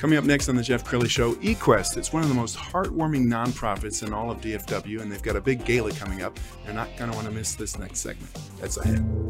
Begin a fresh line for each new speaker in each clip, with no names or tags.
Coming up next on the Jeff Crilley Show, eQuest. It's one of the most heartwarming nonprofits in all of DFW, and they've got a big gala coming up. You're not going to want to miss this next segment. That's ahead.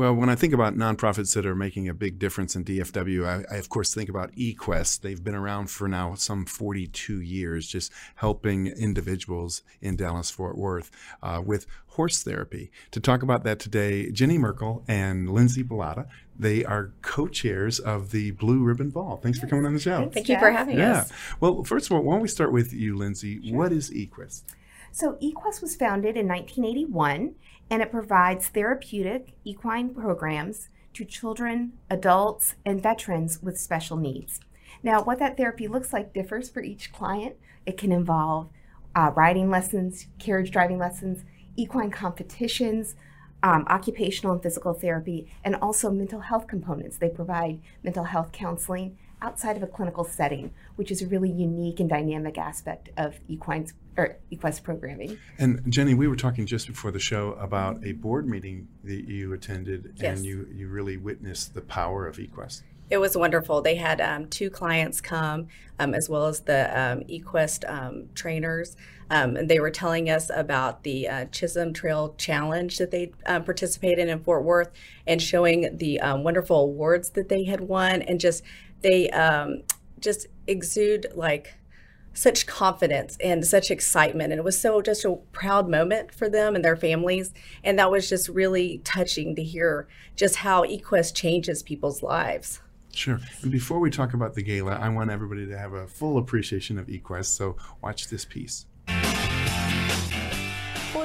Well, when I think about nonprofits that are making a big difference in DFW, I, I, of course think about eQuest. They've been around for now some 42 years, just helping individuals in Dallas Fort Worth uh, with horse therapy. To talk about that today, Jenny Merkle and Lindsay Ballotta. They are co-chairs of the Blue Ribbon Ball. Thanks for coming on the show.
Thank you for having
yeah.
us. Yeah.
Well, first of all, why don't we start with you, Lindsay?
Sure.
What is eQuest?
So, eQuest was founded in 1981 and it provides therapeutic equine programs to children, adults, and veterans with special needs. Now, what that therapy looks like differs for each client. It can involve uh, riding lessons, carriage driving lessons, equine competitions, um, occupational and physical therapy, and also mental health components. They provide mental health counseling outside of a clinical setting, which is a really unique and dynamic aspect of equine's or eQuest programming.
And Jenny, we were talking just before the show about a board meeting that you attended,
yes.
and you you really witnessed the power of eQuest.
It was wonderful. They had um, two clients come, um, as well as the um, eQuest um, trainers. Um, and they were telling us about the uh, Chisholm Trail Challenge that they uh, participated in in Fort Worth, and showing the um, wonderful awards that they had won, and just they um, just exude like such confidence and such excitement. And it was so just a proud moment for them and their families. And that was just really touching to hear just how eQuest changes people's lives.
Sure. And before we talk about the gala, I want everybody to have a full appreciation of eQuest. So watch this piece.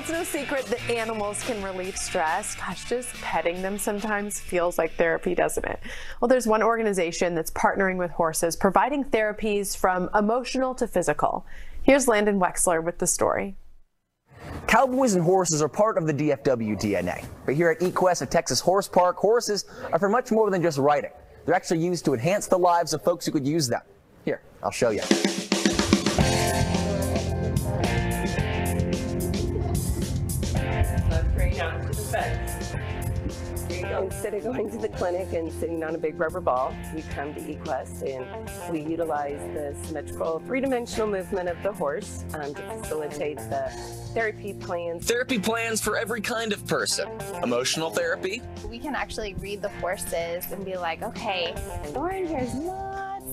It's no secret that animals can relieve stress. Gosh, just petting them sometimes feels like therapy, doesn't it? Well, there's one organization that's partnering with horses, providing therapies from emotional to physical. Here's Landon Wexler with the story.
Cowboys and horses are part of the DFW DNA. But here at eQuest at Texas Horse Park, horses are for much more than just riding. They're actually used to enhance the lives of folks who could use them. Here, I'll show you.
Instead of going to the clinic and sitting on a big rubber ball, we come to eQuest and we utilize the symmetrical three-dimensional movement of the horse um, to facilitate the therapy plans.
Therapy plans for every kind of person. Emotional therapy.
We can actually read the horses and be like, okay, Lauren here's not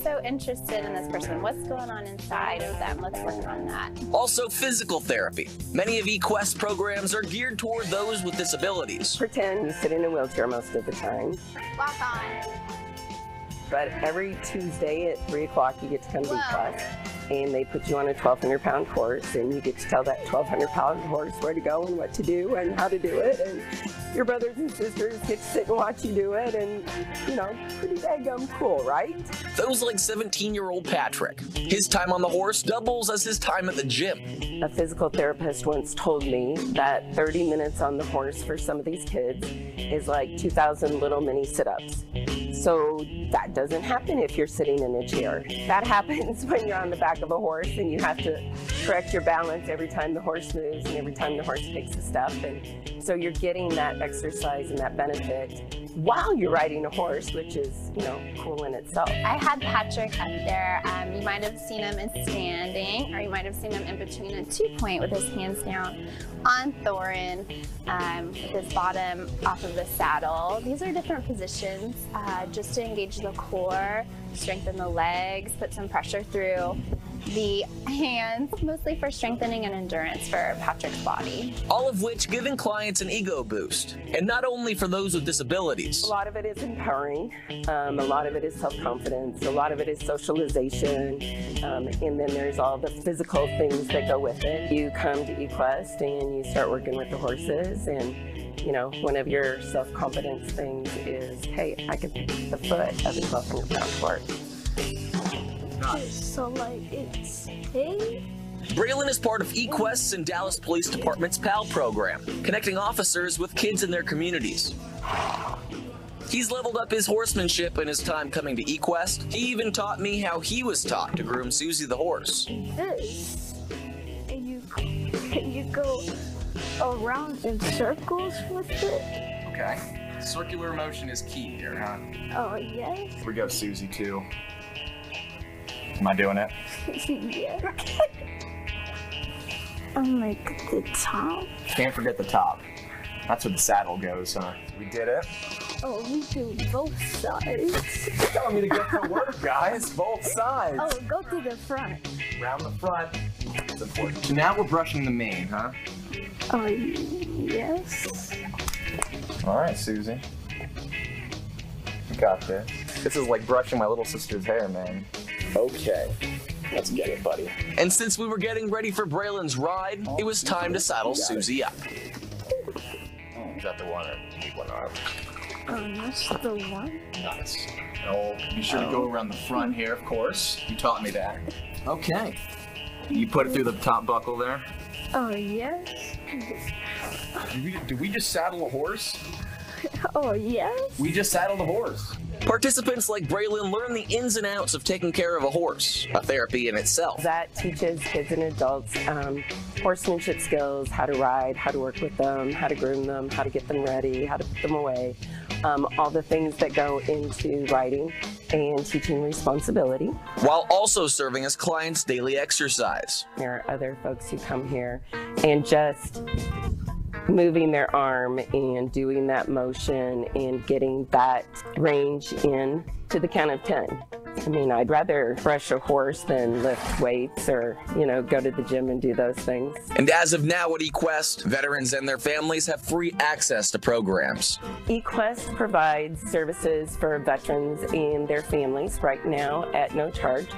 so interested in this person. What's going on inside of them? Let's work on that.
Also, physical therapy. Many of eQuest programs are geared toward those with disabilities.
Pretend you sit in a wheelchair most of the time.
Walk on.
But every Tuesday at 3 o'clock, you get to come to eQuest and they put you on a 1,200 pound horse, and you get to tell that 1,200 pound horse where to go and what to do and how to do it. And your brothers and sisters get to sit and watch you do it, and you know, pretty daggum cool, right?
Those like 17 year old Patrick. His time on the horse doubles as his time at the gym.
A physical therapist once told me that 30 minutes on the horse for some of these kids is like 2,000 little mini sit ups. So that doesn't happen if you're sitting in a chair. That happens when you're on the back of a horse and you have to correct your balance every time the horse moves and every time the horse takes a step. And so you're getting that exercise and that benefit while you're riding a horse, which is, you know, cool in itself.
I had Patrick up there. Um, you might have seen him in standing, or you might have seen him in between a two point with his hands down on Thorin, um, with his bottom off of the saddle. These are different positions uh, just to engage the core, strengthen the legs, put some pressure through the hands, mostly for strengthening and endurance for Patrick's body.
All of which giving clients an ego boost. And not only for those with disabilities.
A lot of it is empowering. Um, a lot of it is self-confidence. A lot of it is socialization. Um, and then there's all the physical things that go with it. You come to eQuest and you start working with the horses and you know, one of your self-confidence things is, hey, I can pick the foot of a 1200 pound horse.
So like it's hey.
Braylon is part of eQuest's and Dallas Police Department's PAL program, connecting officers with kids in their communities. He's leveled up his horsemanship in his time coming to eQuest. He even taught me how he was taught to groom Susie the horse.
This. And you can you go around in circles with it?
Okay. Circular motion is key here, huh?
Oh yes.
Here we got Susie, too. Am I doing it?
yeah. I'm like the top.
Can't forget the top. That's where the saddle goes, huh? We did it.
Oh, we do both sides.
You're telling me to get to work, guys. Both sides.
Oh, go to the front.
Round the front. It's important. So now we're brushing the mane, huh?
Oh, yes.
All right, Susie. You got this. This is like brushing my little sister's hair, man. Okay. Let's get it, buddy.
And since we were getting ready for Braylon's ride, it was time to saddle Susie up.
Oh, is that the one or need one arm?
Oh, that's the one.
Nice. Oh, be sure to go oh. around the front here, of course. You taught me that. Okay. You put it through the top buckle there.
Oh, yes.
Did we, did we just saddle a horse?
Oh, yes.
We just saddled a horse.
Participants like Braylon learn the ins and outs of taking care of a horse, a therapy in itself.
That teaches kids and adults um, horsemanship skills, how to ride, how to work with them, how to groom them, how to get them ready, how to put them away, um, all the things that go into riding and teaching responsibility.
While also serving as clients' daily exercise.
There are other folks who come here and just moving their arm and doing that motion and getting that range in to the count of 10. I mean, I'd rather brush a horse than lift weights or, you know, go to the gym and do those things.
And as of now at eQuest, veterans and their families have free access to programs.
eQuest provides services for veterans and their families right now at no charge.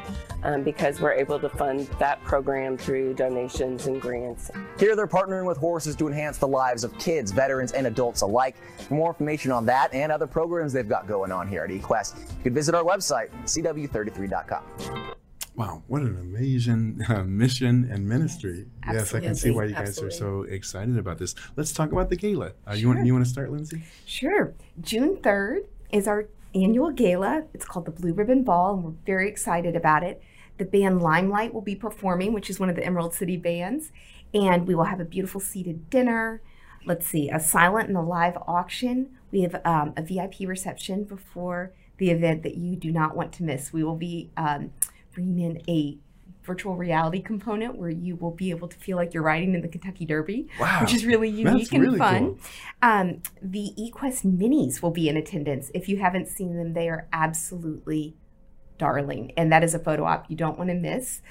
Um, because we're able to fund that program through donations and grants.
Here they're partnering with horses to enhance the lives of kids, veterans, and adults alike. For more information on that and other programs they've got going on here at eQuest, you can visit our website, cw33.com.
Wow, what an amazing uh, mission and ministry! Yes, I can see why you guys
absolutely.
are so excited about this. Let's talk about the gala. Uh, You want you want to start, Lindsay?
Sure. June 3rd is our annual gala. It's called the Blue Ribbon Ball, and we're very excited about it. The band Limelight will be performing, which is one of the Emerald City bands, and we will have a beautiful seated dinner. Let's see, a silent and a live auction. We have um, a VIP reception before the event that you do not want to miss. We will be um, bringing in a virtual reality component where you will be able to feel like you're riding in the Kentucky Derby,
Wow.
which is really
That's
unique and
really
fun.
cool.
Um, the eQuest minis will be in attendance. If you haven't seen them, they are absolutely darling, and that is a photo op you don't want to miss.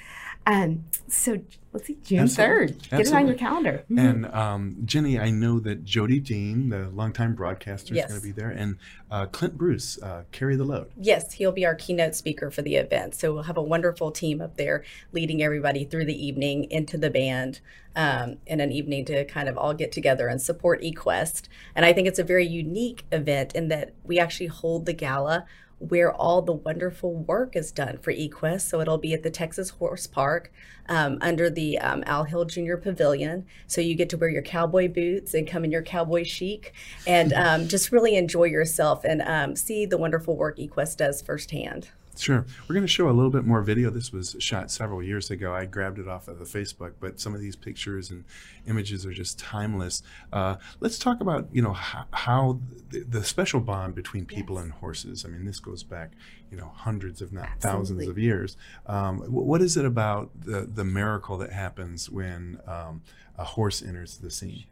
Um, so let's see, June third. Get it on your
Absolutely.
calendar.
And um, Jenny, I know that Jody Dean, the longtime broadcaster, is going to be there, and uh, Clint Bruce, uh, carry the load.
Yes, he'll be our keynote speaker for the event. So we'll have a wonderful team up there leading everybody through the evening into the band um, in an evening to kind of all get together and support eQuest. And I think it's a very unique event in that we actually hold the gala where all the wonderful work is done for eQuest. So it'll be at the Texas Horse Park um, under the um, Al Hill Junior Pavilion. So you get to wear your cowboy boots and come in your cowboy chic and um, just really enjoy yourself and um, see the wonderful work eQuest does firsthand.
Sure. We're going to show a little bit more video. This was shot several years ago. I grabbed it off of the Facebook, but some of these pictures and images are just timeless. Uh, let's talk about, you know, how, how the, the special bond between people and horses. I mean, this goes back, you know, hundreds, if not thousands of years. Um, wh- what is it about the, the miracle that happens when um, a horse enters the scene?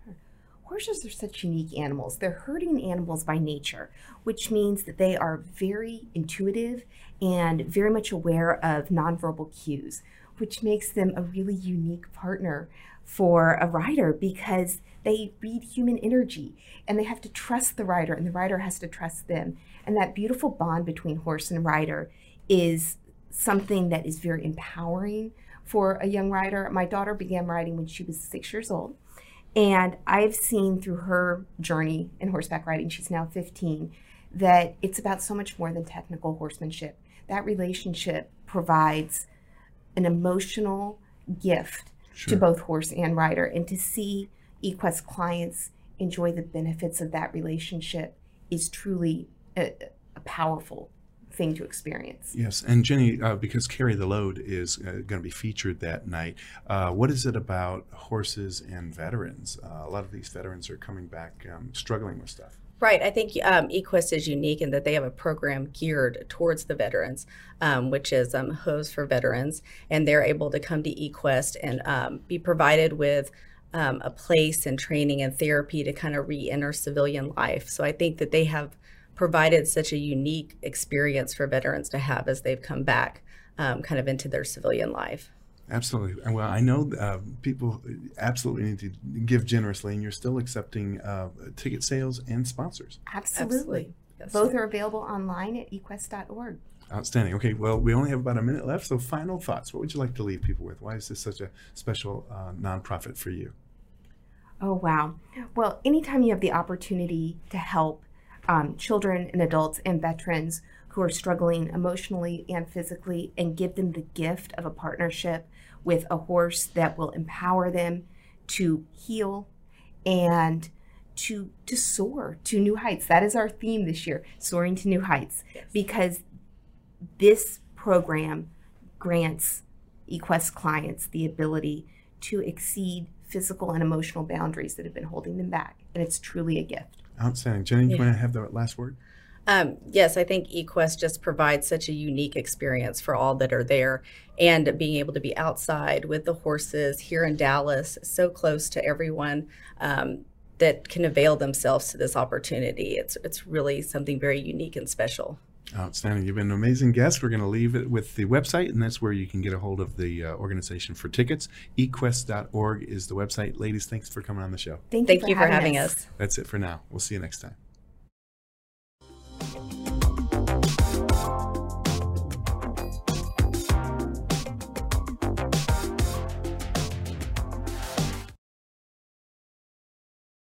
Horses are such unique animals. They're herding animals by nature, which means that they are very intuitive and very much aware of nonverbal cues. which makes them a really unique partner for a rider because they read human energy and they have to trust the rider and the rider has to trust them. And that beautiful bond between horse and rider is something that is very empowering for a young rider. My daughter began riding when she was six years old. And I've seen through her journey in horseback riding, she's now 15, that it's about so much more than technical horsemanship. That relationship provides an emotional gift
Sure.
to both horse and rider. And to see eQuest clients enjoy the benefits of that relationship is truly a, a powerful thing to experience.
Yes, and Jenny, uh, because Carry the Load is uh, going to be featured that night, uh, what is it about horses and veterans? Uh, a lot of these veterans are coming back um, struggling with stuff.
Right. I think um, eQuest is unique in that they have a program geared towards the veterans, um, which is um, Hooves for Veterans, and they're able to come to eQuest and um, be provided with um, a place and training and therapy to kind of re-enter civilian life. So I think that they have provided such a unique experience for veterans to have as they've come back, um, kind of into their civilian life.
Absolutely. Well, I know uh, people absolutely need to give generously, and you're still accepting uh, ticket sales and sponsors.
Absolutely.
Absolutely. Yes.
Both are available online at equest.org.
Outstanding. Okay, well, we only have about a minute left, so final thoughts. What would you like to leave people with? Why is this such a special uh, nonprofit for you?
Oh, wow. Well, anytime you have the opportunity to help um, children and adults and veterans who are struggling emotionally and physically and give them the gift of a partnership with a horse that will empower them to heal and to to soar to new heights. That is our theme this year, soaring to new heights. Because this program grants eQuest clients the ability to exceed physical and emotional boundaries that have been holding them back. And it's truly a gift.
Outstanding. Jenny, you
Yeah.
want to have the last word?
Um, yes, I think eQuest just provides such a unique experience for all that are there, and being able to be outside with the horses here in Dallas, so close to everyone um, that can avail themselves to this opportunity. It's it's really something very unique and special.
Outstanding. You've been an amazing guest. We're going to leave it with the website, and that's where you can get a hold of the uh, organization for tickets. equest.org is the website. Ladies, thanks for coming on the show.
Thank,
Thank you for having us.
That's it for now. We'll see you next time.